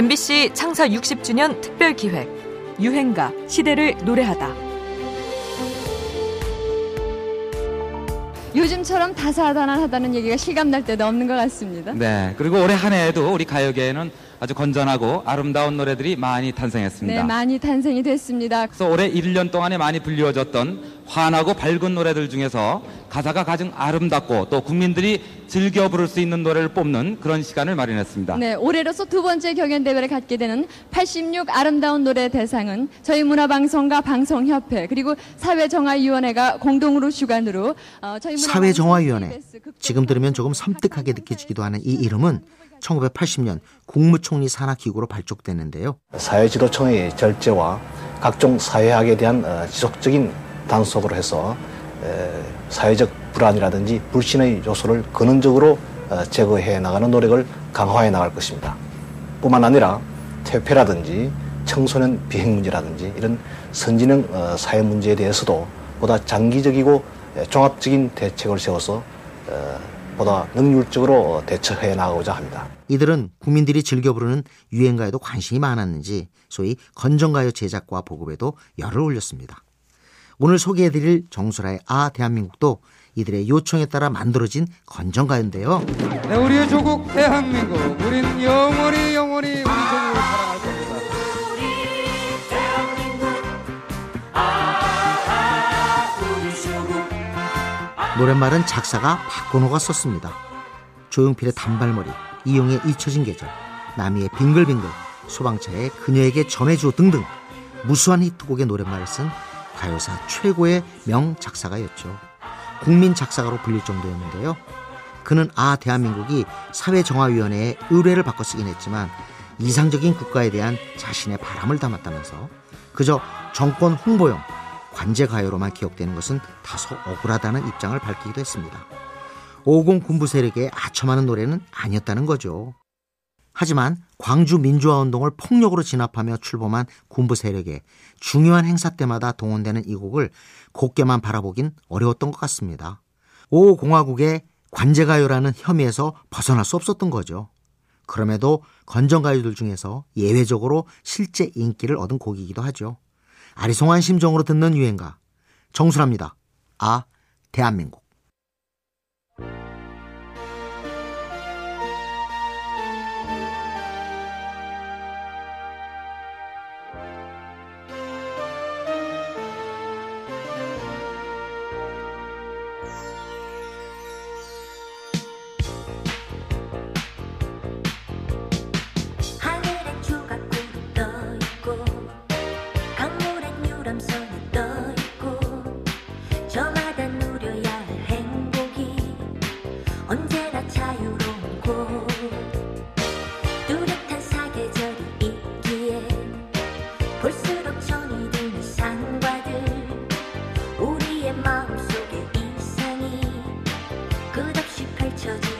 MBC 창사 60주년 특별 기획 유행가 시대를 노래하다. 요즘처럼 다사다난하다는 얘기가 실감날 때도 없는 것 같습니다. 네. 그리고 올해 한 해에도 우리 가요계에는 아주 건전하고 아름다운 노래들이 많이 탄생했습니다. 네, 많이 탄생이 됐습니다. 그래서 올해 1년 동안에 많이 불리워졌던 환하고 밝은 노래들 중에서 가사가 가장 아름답고 또 국민들이 즐겨 부를 수 있는 노래를 뽑는 그런 시간을 마련했습니다. 네, 올해로서 두 번째 경연 대회를 갖게 되는 86 아름다운 노래 대상은 저희 문화방송과 방송협회 그리고 사회정화위원회가 공동으로 주관으로 어, 저희 사회정화위원회 지금 들으면 조금 섬뜩하게 느껴지기도 하는 이 이름은 1980년 국무총리 산하기구로 발족됐는데요. 사회지도청의 절제와 각종 사회학에 대한 어, 지속적인 단속으로 해서 사회적 불안이라든지 불신의 요소를 근원적으로 어, 제거해 나가는 노력을 강화해 나갈 것입니다. 뿐만 아니라 퇴폐라든지 청소년 비행 문제라든지 이런 선진형 어, 사회 문제에 대해서도 보다 장기적이고 종합적인 대책을 세워서 보다 능률적으로 대처해 나가고자 합니다. 이들은 국민들이 즐겨 부르는 유행가에도 관심이 많았는지 소위 건전가요 제작과 보급에도 열을 올렸습니다. 오늘 소개해드릴 정수라의 아 대한민국도 이들의 요청에 따라 만들어진 건전가요인데요. 네, 우리의 조국 대한민국, 우리 영원히 노랫말은 작사가 박건호가 썼습니다. 조용필의 단발머리, 이용의 잊혀진 계절, 나미의 빙글빙글, 소방차의 그녀에게 전해줘 등등 무수한 히트곡의 노랫말을 쓴 가요사 최고의 명 작사가였죠. 국민 작사가로 불릴 정도였는데요. 그는 아 대한민국이 사회정화위원회의 의뢰를 받고 쓰긴 했지만 이상적인 국가에 대한 자신의 바람을 담았다면서 그저 정권 홍보용 관제 가요로만 기억되는 것은 다소 억울하다는 입장을 밝히기도 했습니다. 50 군부 세력의 아첨하는 노래는 아니었다는 거죠. 하지만 광주 민주화 운동을 폭력으로 진압하며 출범한 군부 세력에 중요한 행사 때마다 동원되는 이 곡을 곱게만 바라보긴 어려웠던 것 같습니다. 오 공화국의 관제가요라는 혐의에서 벗어날 수 없었던 거죠. 그럼에도 건전가요들 중에서 예외적으로 실제 인기를 얻은 곡이기도 하죠. 아리송한 심정으로 듣는 유행가 정수랍니다. 아 대한민국 감성이 떠있고 저마다 누려야 할 행복이 언제나 자유로운 곳 뚜렷한 사계절이 있기에 볼수록 정이 드는 산과들 우리의 마음속에 이상이 끝없이 펼쳐지